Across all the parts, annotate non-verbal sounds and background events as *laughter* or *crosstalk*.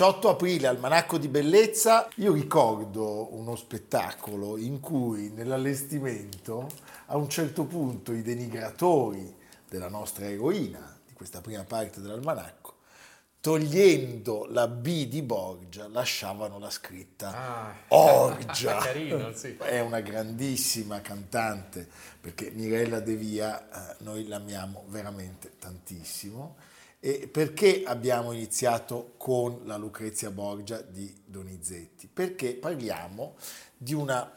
18 aprile al Manacco di Bellezza, io ricordo uno spettacolo in cui nell'allestimento a un certo punto i denigratori della nostra eroina, di questa prima parte dell'almanacco, togliendo la B di Borgia, lasciavano la scritta ah, Orgia. *laughs* Carino, sì. È una grandissima cantante, perché Mirella De Via eh, noi l'amiamo veramente tantissimo e perché abbiamo iniziato con la Lucrezia Borgia di Donizetti? Perché parliamo di una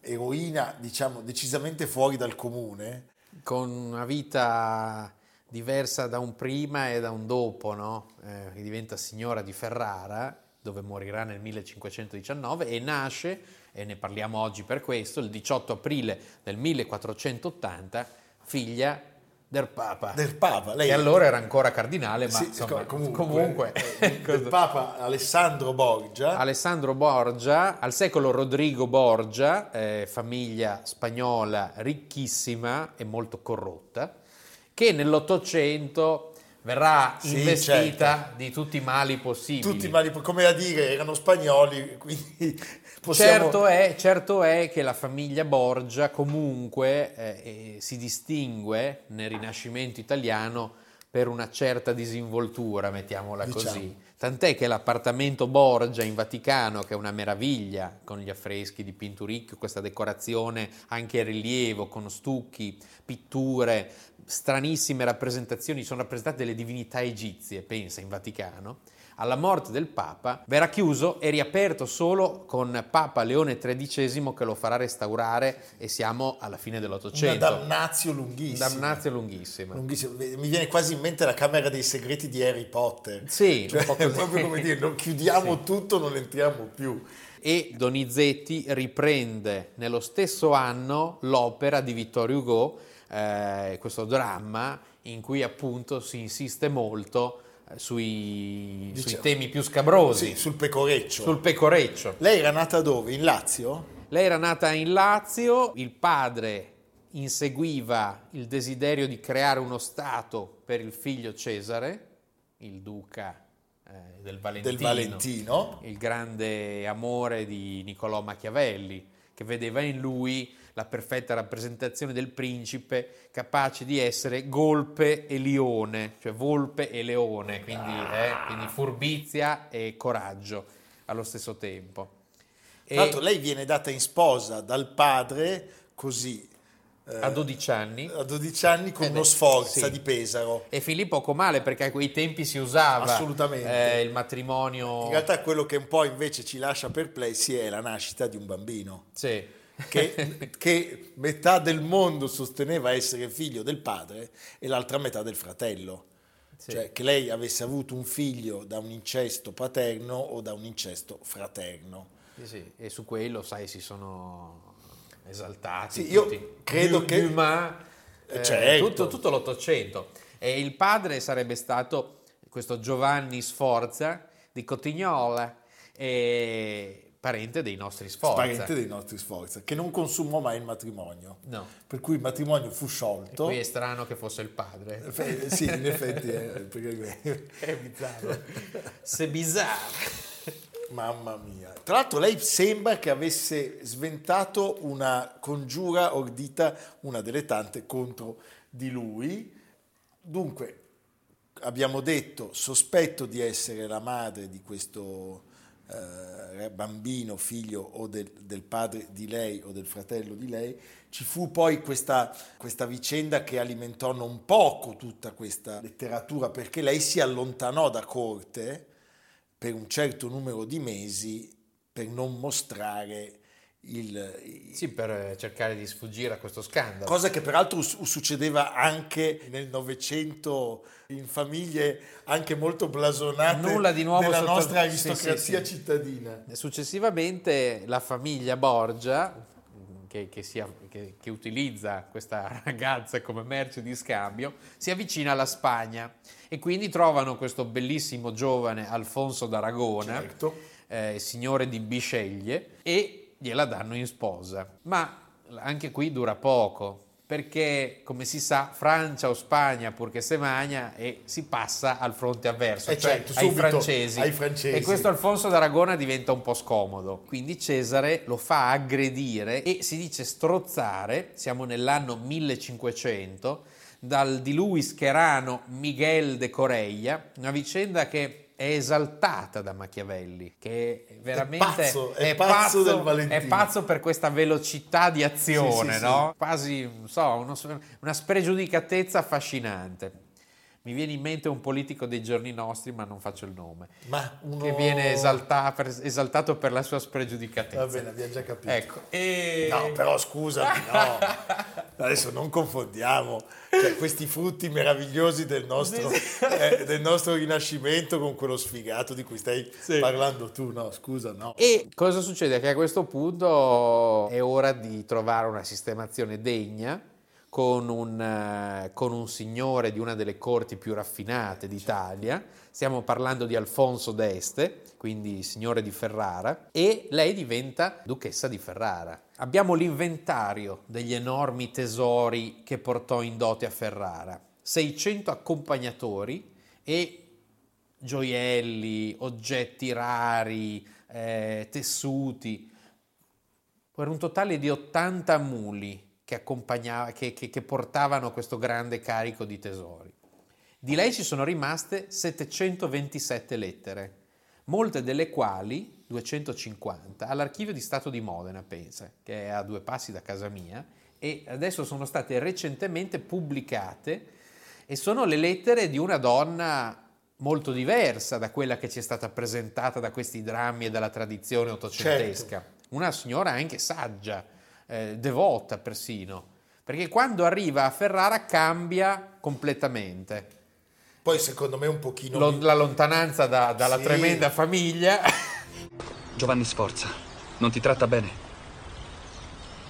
eroina, diciamo, decisamente fuori dal comune. Con una vita diversa da un prima e da un dopo, no? eh, che diventa signora di Ferrara, dove morirà nel 1519 e nasce, e ne parliamo oggi per questo, il 18 aprile del 1480, figlia del Papa. Del Papa. Lei... Che allora era ancora cardinale, ma sì, insomma, comunque, comunque eh, del *laughs* Papa Alessandro Borgia. Alessandro Borgia, al secolo Rodrigo Borgia, eh, famiglia spagnola ricchissima e molto corrotta, che nell'Ottocento verrà sì, investita certo. di tutti i mali possibili. Tutti i mali, come a dire, erano spagnoli, quindi Possiamo... Certo, è, certo, è, che la famiglia Borgia comunque eh, eh, si distingue nel Rinascimento italiano per una certa disinvoltura, mettiamola diciamo. così. Tant'è che l'appartamento Borgia in Vaticano, che è una meraviglia, con gli affreschi di Pinturicchio, questa decorazione anche in rilievo, con stucchi, pitture, stranissime rappresentazioni, sono rappresentate delle divinità egizie, pensa, in Vaticano alla morte del Papa, verrà chiuso e riaperto solo con Papa Leone XIII che lo farà restaurare e siamo alla fine dell'Ottocento. Una damnazio lunghissima. Damnazio lunghissima. lunghissima. Mi viene quasi in mente la Camera dei Segreti di Harry Potter. Sì, cioè, *laughs* è proprio come dire, non chiudiamo sì. tutto, non entriamo più. E Donizetti riprende nello stesso anno l'opera di Vittorio Hugo, eh, questo dramma in cui appunto si insiste molto sui, diciamo, sui, temi più scabrosi. Sì, sul pecoreccio. Sul pecoreccio. Lei era nata dove? In Lazio? Lei era nata in Lazio, il padre inseguiva il desiderio di creare uno Stato per il figlio Cesare, il duca eh, del, Valentino, del Valentino, il grande amore di Niccolò Machiavelli, che vedeva in lui la perfetta rappresentazione del principe capace di essere golpe e lione, cioè volpe e leone, quindi, eh, quindi furbizia e coraggio allo stesso tempo. Tra l'altro lei viene data in sposa dal padre così eh, a 12 anni. A 12 anni con eh uno sforza sì. di Pesaro. E Filippo Comale perché a quei tempi si usava Assolutamente. Eh, il matrimonio. In realtà quello che un po' invece ci lascia perplessi è la nascita di un bambino. Sì che, che, metà del mondo sosteneva essere figlio del padre e l'altra metà del fratello. Sì. Cioè che lei avesse avuto un figlio da un incesto paterno o da un incesto fraterno. Sì, sì. E su quello, sai, si sono esaltati. Sì, io credo Dumas, che... Dumas, eh, certo. tutto, tutto l'Ottocento. E il padre sarebbe stato questo Giovanni Sforza di Cotignola. E parente dei nostri sforzi. Parente dei nostri sforzi, che non consumò mai il matrimonio. No. Per cui il matrimonio fu sciolto. E qui è strano che fosse il padre. Eh, sì, in effetti è, perché... è bizzarro. C'est bizarre. Mamma mia. Tra l'altro lei sembra che avesse sventato una congiura ordita, una delle tante, contro di lui. Dunque, abbiamo detto, sospetto di essere la madre di questo eh, bambino, figlio o del, del, padre di lei o del fratello di lei, ci fu poi questa, questa vicenda che alimentò non poco tutta questa letteratura perché lei si allontanò da corte per un certo numero di mesi per non mostrare il, sì, per cercare di sfuggire a questo scandalo. Cosa che peraltro succedeva anche nel Novecento in famiglie anche molto blasonate Nulla di nuovo della sotto... nostra aristocrazia sì, sì, sì. cittadina. Successivamente la famiglia Borgia, che, che, sia, che, che utilizza questa *laughs* ragazza come merce di scambio, si avvicina alla Spagna e quindi trovano questo bellissimo giovane Alfonso d'Aragona, certo. eh, signore di Bisceglie, e gliela danno in sposa. Ma anche qui dura poco, perché come si sa Francia o Spagna purché se magna e si passa al fronte avverso, eh cioè certo, ai, francesi. ai, francesi. E questo Alfonso d'Aragona diventa un po' scomodo. Quindi Cesare lo fa aggredire e si dice strozzare, siamo nell'anno 1500, dal di lui scherano Miguel de Corella, una vicenda che è esaltata da Machiavelli, che veramente è pazzo, è, è pazzo, del Valentino. È pazzo per questa velocità di azione, sì, sì, no? Quasi, non so, uno, una spregiudicatezza affascinante. Mi viene in mente un politico dei giorni nostri, ma non faccio il nome, ma uno... che viene esaltato per, esaltato per la sua spregiudicatezza. Va bene, abbiamo già capito. Ecco, e... No, però scusami, no. *laughs* Adesso non confondiamo cioè, questi frutti meravigliosi del nostro, eh, del nostro, rinascimento con quello sfigato di cui stai sì. parlando tu, no? Scusa, no. E cosa succede? Che a questo punto è ora di trovare una sistemazione degna con un, con un, signore di una delle corti più raffinate d'Italia, stiamo parlando di Alfonso d'Este, quindi signore di Ferrara, e lei diventa duchessa di Ferrara. Abbiamo l'inventario degli enormi tesori che portò in dote a Ferrara, 600 accompagnatori e gioielli, oggetti rari, eh, tessuti, per un totale di 80 muli che, che, che, che portavano questo grande carico di tesori. Di lei ci sono rimaste 727 lettere, molte delle quali, 250, all'archivio di Stato di Modena, pensa, che è a due passi da casa mia, e adesso sono state recentemente pubblicate e sono le lettere di una donna molto diversa da quella che ci è stata presentata da questi drammi e dalla tradizione ottocentesca. Certo. Una signora anche saggia, eh, devota persino, perché quando arriva a Ferrara cambia completamente. Poi secondo me un pochino... Lo, la lontananza da, dalla sì. tremenda famiglia. Giovanni Sforza, non ti tratta bene?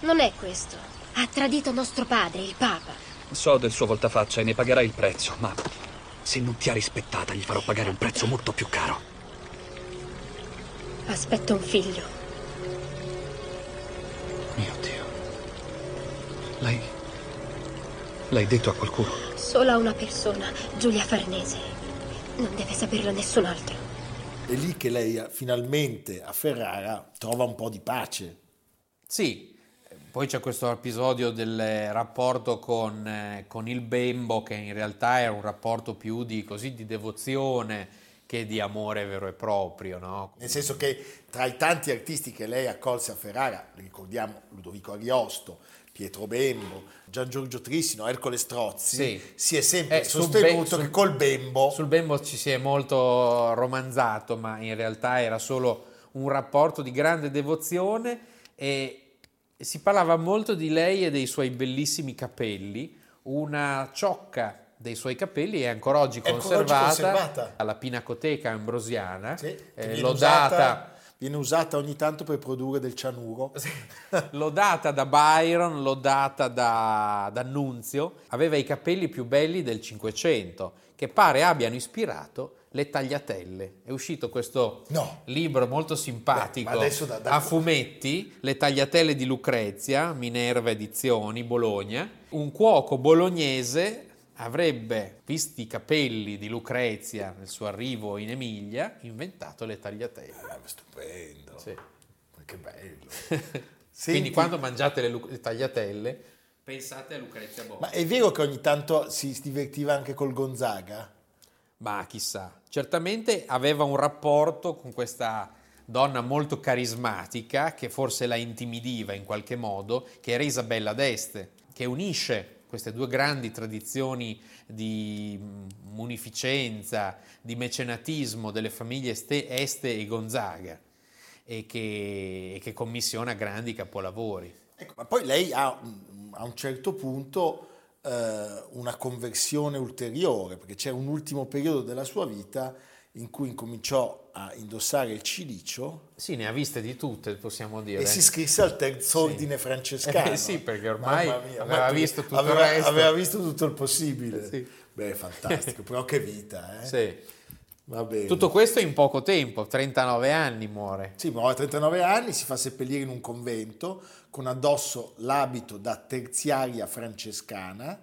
Non è questo. Ha tradito nostro padre, il Papa. So del suo voltafaccia e ne pagherai il prezzo, ma se non ti ha rispettata gli farò pagare un prezzo molto più caro. Aspetto un figlio. Lei... L'hai detto a qualcuno? Solo a una persona, Giulia Farnese. Non deve saperlo nessun altro. È lì che lei finalmente a Ferrara trova un po' di pace. Sì, poi c'è questo episodio del rapporto con, eh, con il bembo che in realtà è un rapporto più di, così, di devozione che di amore vero e proprio. No? Nel senso che tra i tanti artisti che lei accolse a Ferrara, ricordiamo Ludovico Ariosto, Pietro Bembo, Gian Giorgio Trissino, Ercole Strozzi, sì. si è sempre eh, sostenuto be- che col Bembo... Sul Bembo ci si è molto romanzato, ma in realtà era solo un rapporto di grande devozione e si parlava molto di lei e dei suoi bellissimi capelli, una ciocca dei suoi capelli è ancora oggi conservata, ancora oggi conservata. alla Pinacoteca Ambrosiana, sì, eh, lodata... Viene usata ogni tanto per produrre del cianuro. Sì. lodata da Byron, lodata da, da Nunzio, aveva i capelli più belli del Cinquecento, che pare abbiano ispirato le tagliatelle. È uscito questo no. libro molto simpatico Beh, da, da... a fumetti, Le tagliatelle di Lucrezia, Minerva Edizioni, Bologna. Un cuoco bolognese avrebbe, visti i capelli di Lucrezia nel suo arrivo in Emilia, inventato le tagliatelle. Ah, stupendo. Sì. Ma Che bello. *laughs* Quindi quando mangiate le, lu- le tagliatelle, pensate a Lucrezia Borgia. Ma è vero che ogni tanto si divertiva anche col Gonzaga? Ma chissà, certamente aveva un rapporto con questa donna molto carismatica che forse la intimidiva in qualche modo, che era Isabella d'Este, che unisce queste due grandi tradizioni di mm, munificenza, di mecenatismo delle famiglie Este, e Gonzaga e che, che commissiona grandi capolavori. Ecco, ma poi lei ha mm, a un certo punto eh, una conversione ulteriore, perché c'è un ultimo periodo della sua vita in cui incominciò a indossare il cilicio Sì, ne ha viste di tutte, possiamo dire. e si iscrisse al terzo ordine francescano. *laughs* Eh sì, perché ormai mia, aveva visto tutto aveva, il resto. aveva visto tutto il possibile. Sì. Beh, fantastico, però che vita, eh? Sì. Va bene. Tutto questo in poco tempo, 39 anni muore. Sì, muore a 39 anni, si fa seppellire in un convento con addosso l'abito da terziaria francescana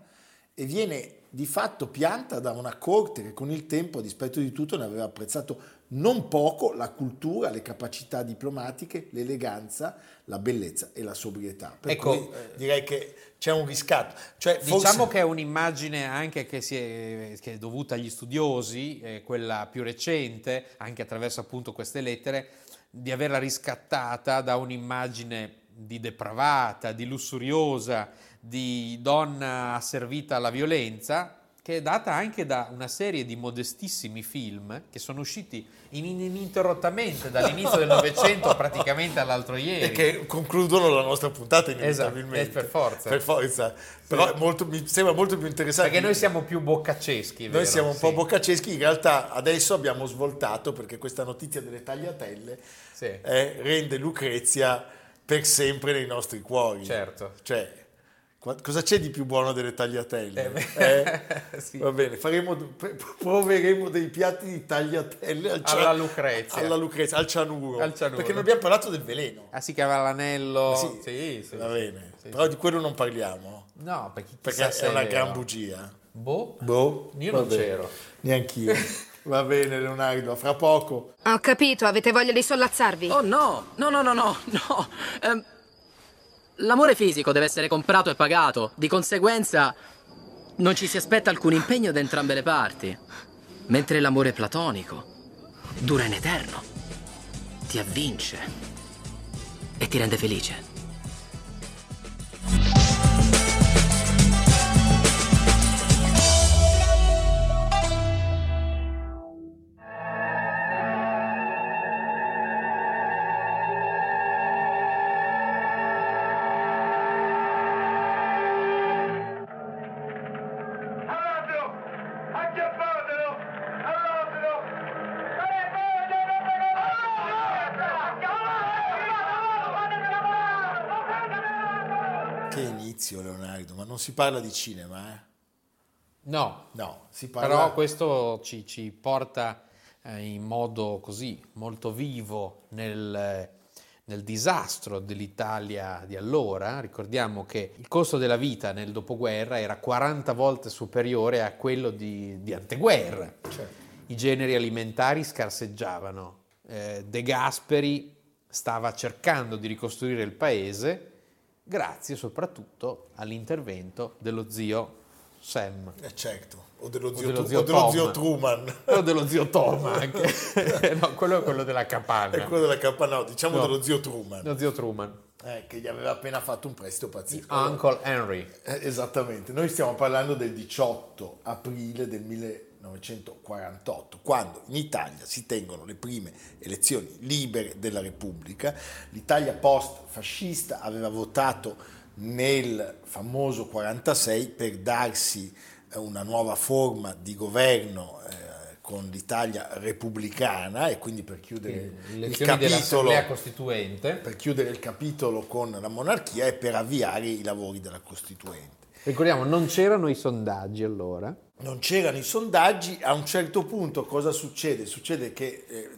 e viene di fatto pianta da una corte che con il tempo, a dispetto di tutto, ne aveva apprezzato non poco la cultura, le capacità diplomatiche, l'eleganza, la bellezza e la sobrietà. Per Ecco, cui direi che c'è un riscatto. Cioè, forse- Diciamo che è un'immagine anche che, è, che è dovuta agli studiosi, eh, quella più recente, anche attraverso appunto queste lettere, di averla riscattata da un'immagine di depravata, di lussuriosa, di donna asservita alla violenza, che è data anche da una serie di modestissimi film che sono usciti in- ininterrottamente dall'inizio del Novecento *laughs* praticamente all'altro ieri. e che concludono la nostra puntata inevitabilmente. Esatto, per forza. Per forza. Però è molto- mi sembra molto più interessante. Perché noi siamo più boccaceschi, Noi vero? siamo un po' Sì. boccaceschi, in realtà adesso abbiamo svoltato perché questa notizia delle tagliatelle Sì. eh, rende Lucrezia per sempre nei nostri cuori. Certo. Cioè, cosa c'è di più buono delle tagliatelle? Eh, Eh? *laughs* sì. Va bene, faremo, proveremo dei piatti di tagliatelle al Alla Lucrezia. alla Lucrezia, al cianuro. Al cianuro. Perché non abbiamo parlato del veleno. Ah sì, che aveva l'anello. Sì, Sì, sì. Va sì. bene, Sì, però sì. di quello non parliamo, No, perché, perché è una vero. gran bugia. Boh. Boh, Io va non bene. c'ero. Neanch'io. *laughs* Va bene, Leonardo, fra poco. Ho capito, avete voglia di sollazzarvi? Oh no, no, no, no, no, no. Ehm, l'amore fisico deve essere comprato e pagato. Di conseguenza, non ci si aspetta alcun impegno da entrambe le parti. Mentre l'amore platonico dura in eterno, ti avvince e ti rende felice. Che inizio, Leonardo, ma non si parla di cinema, eh? No, No, si parla... però questo ci, ci porta eh, in modo così molto vivo nel, nel disastro dell'Italia di allora. Ricordiamo che il costo della vita nel dopoguerra era 40 volte superiore a quello di, di anteguerra. Certo. I generi alimentari scarseggiavano. Eh, De Gasperi stava cercando di ricostruire il paese grazie soprattutto all'intervento dello zio Sam. Eh, certo, o dello O zio, dello Tu- zio o dello zio Truman. O dello zio Tom anche. *laughs* *laughs* no, quello è quello della capanna. È quello della campana, no, diciamo No. dello zio Truman, Lo zio Truman. Eh, che gli aveva appena fatto un prestito pazzesco. Uncle Henry. Eh, esattamente, noi stiamo parlando del 18 aprile del 1948, quando in Italia si tengono le prime elezioni libere della Repubblica. L'Italia post-fascista aveva votato nel famoso 46 per darsi eh, una nuova forma di governo eh, con l'Italia repubblicana e quindi per chiudere il capitolo per chiudere il capitolo con la monarchia e per avviare i lavori della Costituente. Ricordiamo, non c'erano i sondaggi allora. Non c'erano i sondaggi, a un certo punto cosa succede? Succede che eh,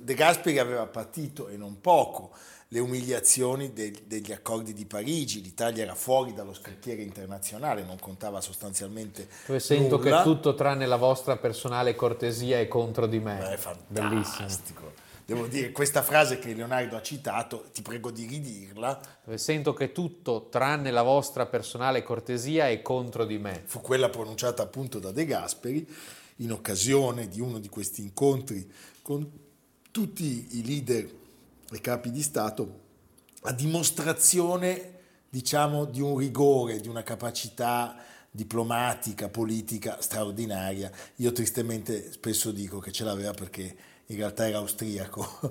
De Gasperi aveva patito e non poco le umiliazioni del- degli accordi di Parigi, l'Italia era fuori dallo scacchiere internazionale, non contava sostanzialmente Dove sento nulla. che tutto tranne la vostra personale cortesia è contro di me. Beh, è Bellissimo. fantastico. Devo dire, questa frase che Leonardo ha citato, ti prego di ridirla, Dove sento che tutto tranne la vostra personale cortesia è contro di me. fu quella pronunciata appunto da De Gasperi in occasione di uno di questi incontri con tutti i leader e capi di Stato, a dimostrazione, diciamo, di un rigore, di una capacità diplomatica, politica straordinaria. Io tristemente spesso dico che ce l'aveva perché in realtà era austriaco. *laughs*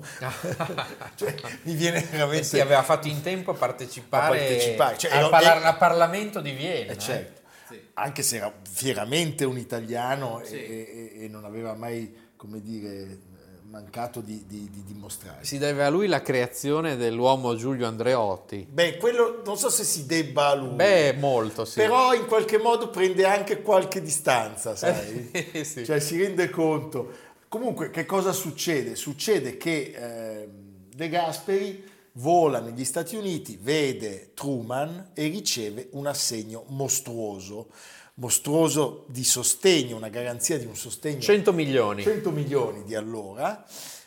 Cioè, mi viene veramente... Eh sì, aveva fatto in tempo a partecipare, A partecipare, cioè, al, parla- eh, al Parlamento di Vienna. Eh, eh. certo. Anche se era fieramente un italiano e- e, e non aveva mai, come dire, eh, mancato di, di- di dimostrare. Si deve a lui la creazione dell'uomo Giulio Andreotti. Beh, quello non so se si debba a lui, Beh, molto, sì. però in qualche modo prende anche qualche distanza, *laughs* sai? Eh, sì. Cioè si rende conto. Comunque, che cosa succede? Succede che ehm, De Gasperi vola negli Stati Uniti, vede Truman e riceve un assegno mostruoso, mostruoso di sostegno, una garanzia di un sostegno 100 milioni. 100 milioni di allora,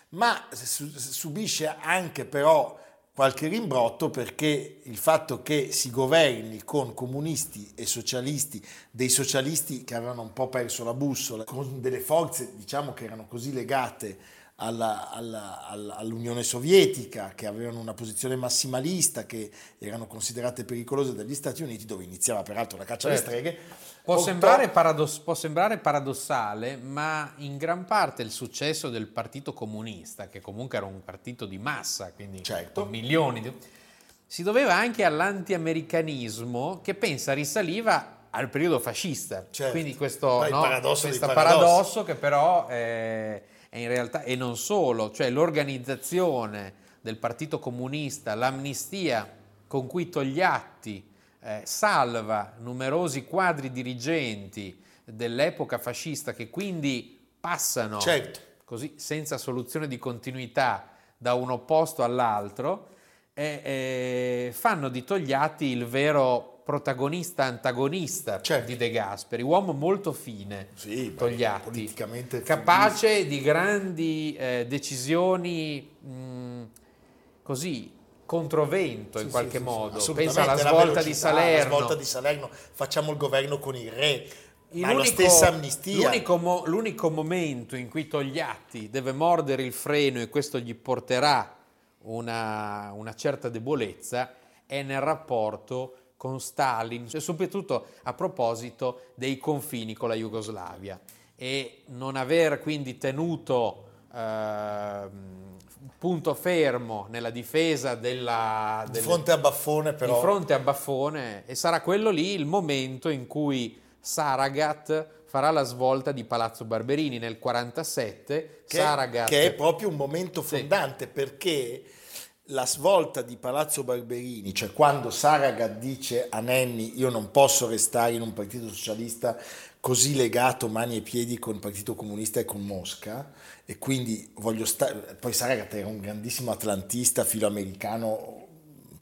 ma su- subisce anche però qualche rimbrotto perché il fatto che si governi con comunisti e socialisti, dei socialisti che avevano un po' perso la bussola, con delle forze diciamo che erano così legate alla- alla- alla- all'Unione Sovietica, che avevano una posizione massimalista, che erano considerate pericolose dagli Stati Uniti, dove iniziava peraltro la caccia alle Certo. streghe. Può sembrare, paradoss- può sembrare paradossale, ma in gran parte il successo del Partito Comunista, che comunque era un partito di massa, quindi Certo. con milioni, di- si doveva anche all'antiamericanismo che pensa risaliva al periodo fascista. Certo. Quindi questo, Ma il no, paradosso questo paradossi. paradosso che però eh, è in realtà, e non solo, cioè l'organizzazione del Partito Comunista, l'amnistia con cui Togliatti eh, salva numerosi quadri dirigenti dell'epoca fascista che quindi passano Certo. così senza soluzione di continuità da un opposto all'altro, eh, eh, fanno di Togliatti il vero protagonista antagonista Certo. di De Gasperi, uomo molto fine, Sì, Togliatti, politicamente capace di grandi eh, decisioni mh, così controvento in Sì, qualche sì, sì, modo. assolutamente, Pensa alla la svolta di velocità, La Salerno. svolta di Salerno, facciamo il governo con il re, ma la L'unico- stessa amnistia. L'unico, mo- l'unico momento in cui Togliatti deve mordere il freno e questo gli porterà una, una certa debolezza è nel rapporto con Stalin, e soprattutto a proposito dei confini con la Jugoslavia. E non aver quindi tenuto ehm, punto fermo nella difesa della, Di del- fronte a Baffone però... di fronte a Baffone e sarà quello lì il momento in cui Saragat farà la svolta di Palazzo Barberini nel 47 che, Saragat che è proprio un momento Sì. fondante perché la svolta di Palazzo Barberini, cioè quando Saragat dice a Nenni io non posso restare in un partito socialista così legato mani e piedi con il Partito Comunista e con Mosca e quindi voglio stare, poi Saragat era un grandissimo atlantista filoamericano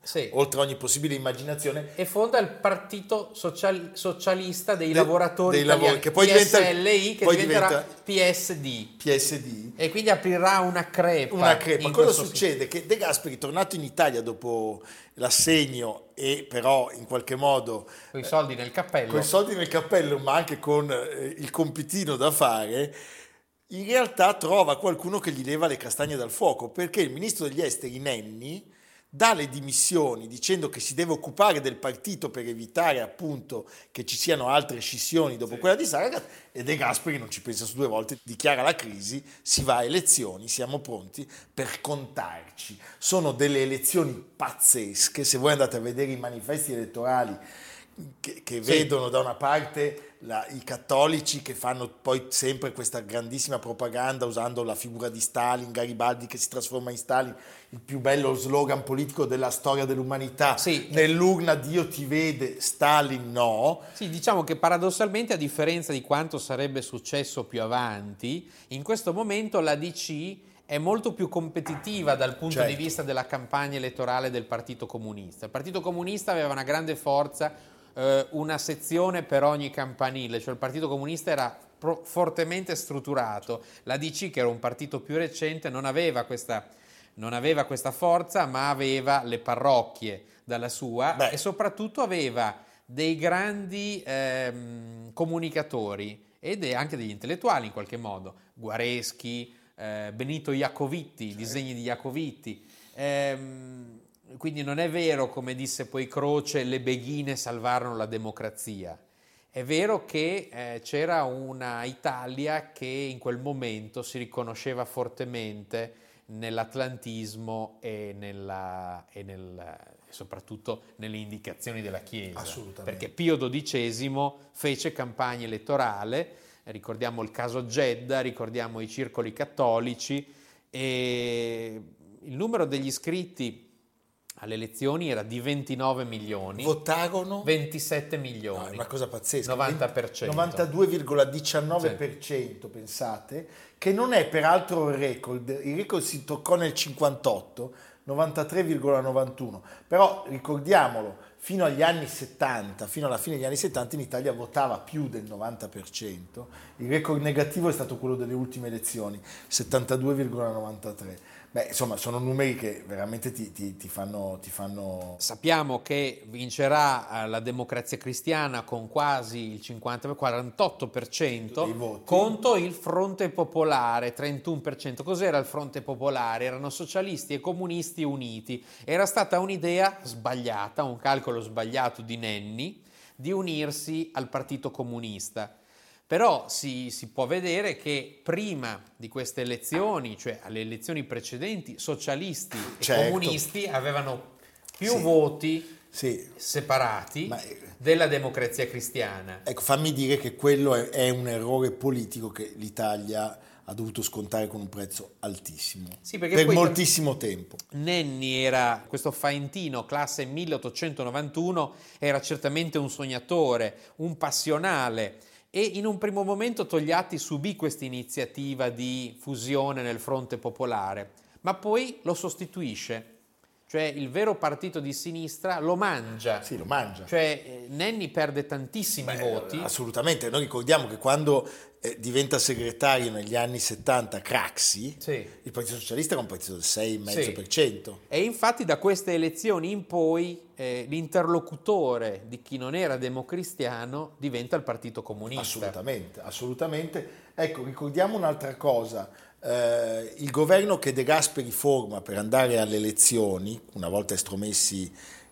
sì. oltre ogni possibile immaginazione e fonda il partito social- socialista dei De- diventatori dei lavori, italiani che poi diventa- PSLI che poi diventerà diventa- PSD PSD e quindi aprirà una crepa Una crepa. Cosa succede? Che De Gasperi, tornato in Italia dopo l'assegno e però in qualche modo con i soldi nel cappello con i soldi nel cappello, ma anche con eh, il compitino da fare, in realtà trova qualcuno che gli leva le castagne dal fuoco, perché il ministro degli esteri Nenni dà le dimissioni dicendo che si deve occupare del partito per evitare appunto che ci siano altre scissioni dopo quella di Saragat e De Gasperi non ci pensa su due volte, dichiara la crisi, si va a elezioni, siamo pronti per contarci. Sono delle elezioni pazzesche, se voi andate a vedere i manifesti elettorali che, che vedono da una parte la- i cattolici che fanno poi sempre questa grandissima propaganda usando la figura di Stalin, Garibaldi che si trasforma in Stalin, il più bello slogan politico della storia dell'umanità. Sì. Nell'urna Dio ti vede, Stalin no. Sì, diciamo che paradossalmente, a differenza di quanto sarebbe successo più avanti, in questo momento la DC è molto più competitiva dal punto Certo. di vista della campagna elettorale del Partito Comunista. Il Partito Comunista aveva una grande forza, eh, una sezione per ogni campanile, cioè il Partito Comunista era pro- fortemente strutturato. La DC, che era un partito più recente, non aveva questa, non aveva questa forza, ma aveva le parrocchie dalla sua Beh. e soprattutto aveva dei grandi ehm, comunicatori ed anche degli intellettuali in qualche modo, Guareschi, eh, Benito Iacovitti, i disegni di Iacovitti. Ehm, quindi non è vero, come disse poi Croce, le beghine salvarono la democrazia. È vero che eh, c'era una Italia che in quel momento si riconosceva fortemente nell'atlantismo e, nella- e nel- soprattutto nelle indicazioni della Chiesa. Assolutamente. Perché Pio XII fece campagna elettorale, ricordiamo il caso Gedda, ricordiamo i circoli cattolici e il numero degli iscritti alle elezioni era di 29 milioni, Votarono 27 No, è milioni. una cosa pazzesca. 90%. 92,19%, pensate, che non è peraltro il record. Il record si toccò nel 58, 93,91. Però ricordiamolo, fino agli anni 70, fino alla fine degli anni 70 in Italia votava più del 90%. Il record negativo è stato quello delle ultime elezioni, 72,93. Beh, insomma, sono numeri che veramente ti, ti- ti fanno, ti fanno Sappiamo che vincerà eh, la democrazia cristiana con quasi il 50, 48% Dei voti. contro il fronte popolare 31%. Cos'era il fronte popolare? Erano socialisti e comunisti uniti. Era stata un'idea sbagliata, un calcolo sbagliato di Nenni di unirsi al Partito Comunista. Però si, si può vedere che prima di queste elezioni, cioè alle elezioni precedenti, socialisti Certo. e comunisti avevano più Sì. voti Sì, separati Ma- eh, della democrazia cristiana. Ecco, fammi dire che quello è, è un errore politico che l'Italia ha dovuto scontare con un prezzo altissimo Sì, per poi- moltissimo tempo. Nenni era questo faentino, classe 1891, era certamente un sognatore, un passionale e in un primo momento Togliatti subì questa iniziativa di fusione nel fronte popolare, ma poi lo sostituisce, cioè il vero partito di sinistra lo mangia, Sì, lo mangia. cioè eh, Nenni perde tantissimi Beh, voti. Assolutamente, noi ricordiamo che quando eh, diventa segretario negli anni 70 Craxi, Sì. il Partito Socialista era un partito del 6,5%. E infatti da queste elezioni in poi eh, l'interlocutore di chi non era democristiano diventa il Partito Comunista. Assolutamente, assolutamente. Ecco, ricordiamo un'altra cosa. Eh, il governo che De Gasperi forma per andare alle elezioni, una volta estromessi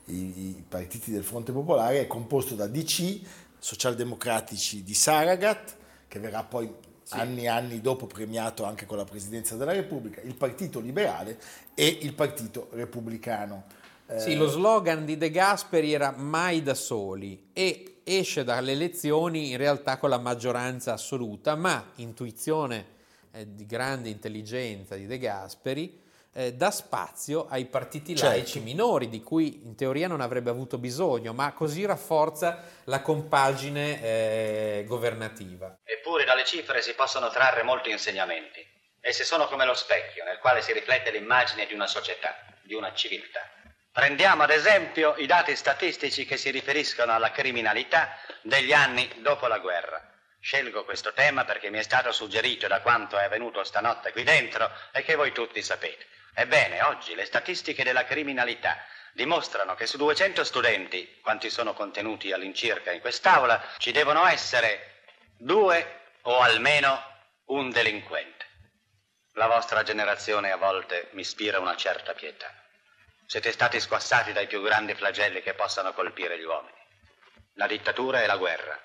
i, i partiti del Fronte Popolare, è composto da DC, socialdemocratici di Saragat, che verrà poi anni e anni dopo premiato anche con la Presidenza della Repubblica, il Partito Liberale e il Partito Repubblicano. Eh, Sì, lo slogan di De Gasperi era mai da soli e esce dalle elezioni in realtà con la maggioranza assoluta, ma intuizione eh, di grande intelligenza di De Gasperi eh, dà spazio ai partiti Certo. laici minori di cui in teoria non avrebbe avuto bisogno, ma così rafforza la compagine eh, governativa. Eppure dalle cifre si possono trarre molti insegnamenti. Esse sono come lo specchio nel quale si riflette l'immagine di una società, di una civiltà. Prendiamo ad esempio i dati statistici che si riferiscono alla criminalità degli anni dopo la guerra. Scelgo questo tema perché mi è stato suggerito da quanto è avvenuto stanotte qui dentro e che voi tutti sapete. Ebbene, oggi le statistiche della criminalità dimostrano che su 200 studenti, quanti sono contenuti all'incirca in quest'aula, ci devono essere due o almeno un delinquente. La vostra generazione a volte mi ispira una certa pietà. Siete stati squassati dai più grandi flagelli che possano colpire gli uomini. La dittatura e la guerra.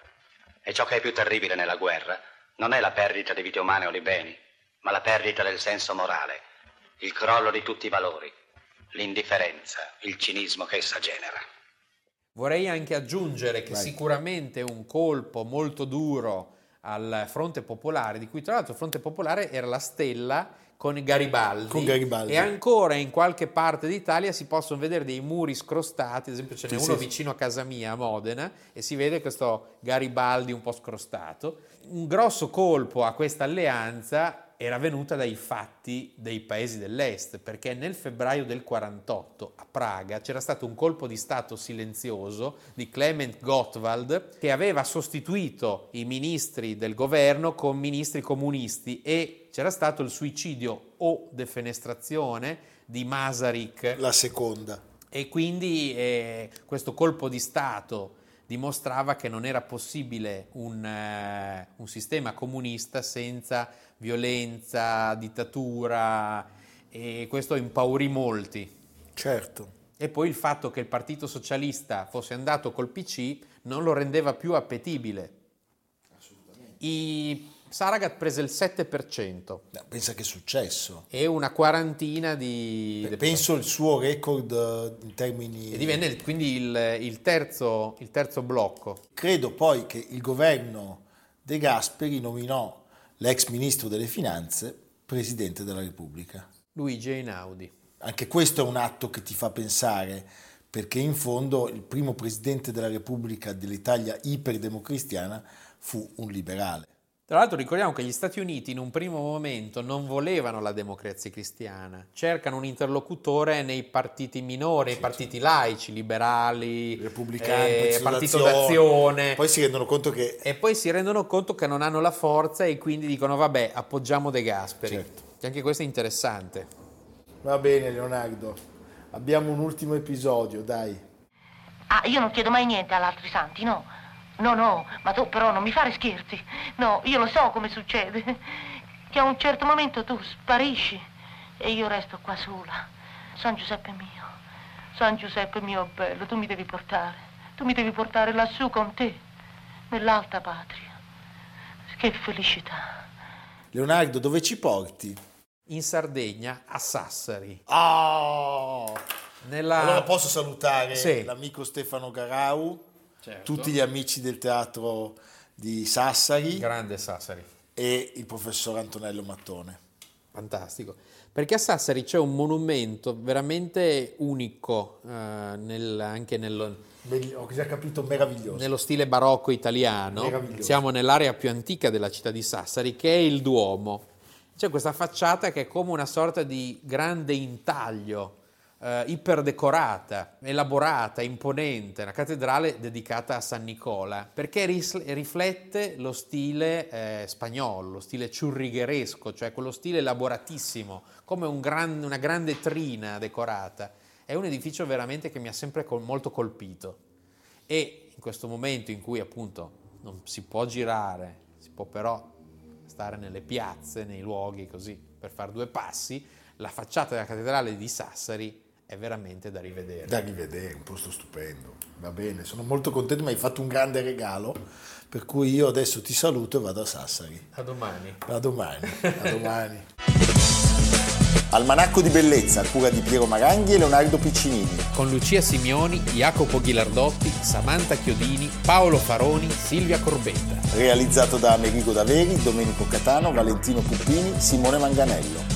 E ciò che è più terribile nella guerra non è la perdita di vite umane o di beni, ma la perdita del senso morale, il crollo di tutti i valori, l'indifferenza, il cinismo che essa genera. Vorrei anche aggiungere che Vai. sicuramente un colpo molto duro al Fronte Popolare, di cui tra l'altro il Fronte Popolare era la stella con Garibaldi. Con Garibaldi. E ancora in qualche parte d'Italia si possono vedere dei muri scrostati, ad esempio ce n'è Sì, uno sì, vicino a casa mia, a Modena, e si vede questo Garibaldi un po' scrostato. Un grosso colpo a questa alleanza era venuta dai fatti dei paesi dell'est, perché nel febbraio del 48 a Praga c'era stato un colpo di stato silenzioso di Clement Gottwald che aveva sostituito i ministri del governo con ministri comunisti e c'era stato il suicidio o defenestrazione di Masaryk. La seconda. E quindi eh, questo colpo di Stato dimostrava che non era possibile un, eh, un sistema comunista senza violenza, dittatura e questo impaurì molti. Certo. E poi il fatto che il Partito Socialista fosse andato col PC non lo rendeva più appetibile. I Saragat prese il 7% No, pensa che è successo. e una quarantina di... Penso il suo record eh, in termini... E divenne quindi il, il terzo, il terzo blocco. Credo poi che il governo De Gasperi nominò l'ex ministro delle finanze presidente della Repubblica. Luigi Einaudi. Anche questo è un atto che ti fa pensare, perché in fondo il primo presidente della Repubblica dell'Italia iperdemocristiana fu un liberale. Tra l'altro ricordiamo che gli Stati Uniti in un primo momento non volevano la democrazia cristiana, cercano un interlocutore nei partiti minori, nei partiti laici, liberali, Repubblicani, eh, Partito d'Azione. d'azione. Poi si rendono conto che E poi si rendono conto che non hanno la forza e quindi dicono vabbè appoggiamo De Gasperi. Certo. Che Anche questo è interessante. va bene Leonardo, abbiamo un ultimo episodio, dai. Ah, io non chiedo mai niente agli altri santi, no. No, no, ma tu però non mi fare scherzi. No, io lo so come succede. Che a un certo momento tu sparisci e io resto qua sola. San Giuseppe mio, San Giuseppe mio bello, tu mi devi portare. Tu mi devi portare lassù con te, nell'alta patria. Che felicità. Leonardo, dove ci porti? In Sardegna, a Sassari. Oh! Nella... Allora posso salutare Sì. l'amico Stefano Garau, Certo. tutti gli amici del teatro di Sassari Grande Sassari. e il professor Antonello Mattone. Fantastico. Perché a Sassari c'è un monumento veramente unico, eh, nel- anche nello, Belli- Ho già capito, meraviglioso. nello stile barocco italiano. Siamo nell'area più antica della città di Sassari, che è il Duomo. C'è questa facciata che è come una sorta di grande intaglio, eh, iperdecorata, elaborata, imponente, una cattedrale dedicata a San Nicola, perché ris- riflette lo stile eh, spagnolo, lo stile ciurrigheresco, cioè quello stile elaboratissimo, come un gran- una grande trina decorata. È un edificio veramente che mi ha sempre col- molto colpito. E in questo momento in cui appunto non si può girare, si può però stare nelle piazze, nei luoghi così per fare due passi, la facciata della cattedrale di Sassari è veramente da rivedere. Da rivedere, un posto stupendo. Va bene, sono molto contento, mi hai fatto un grande regalo, per cui io adesso ti saluto e vado a Sassari. A domani. A domani, a *laughs* domani. Almanacco di bellezza, a cura di Piero Maranghi e Leonardo Piccinini. Con Lucia Simioni, Jacopo Ghilardotti, Samantha Chiodini, Paolo Faroni, Silvia Corbetta. Realizzato da Amerigo Daveri, Domenico Catano, Valentino Puppini, Simone Manganello.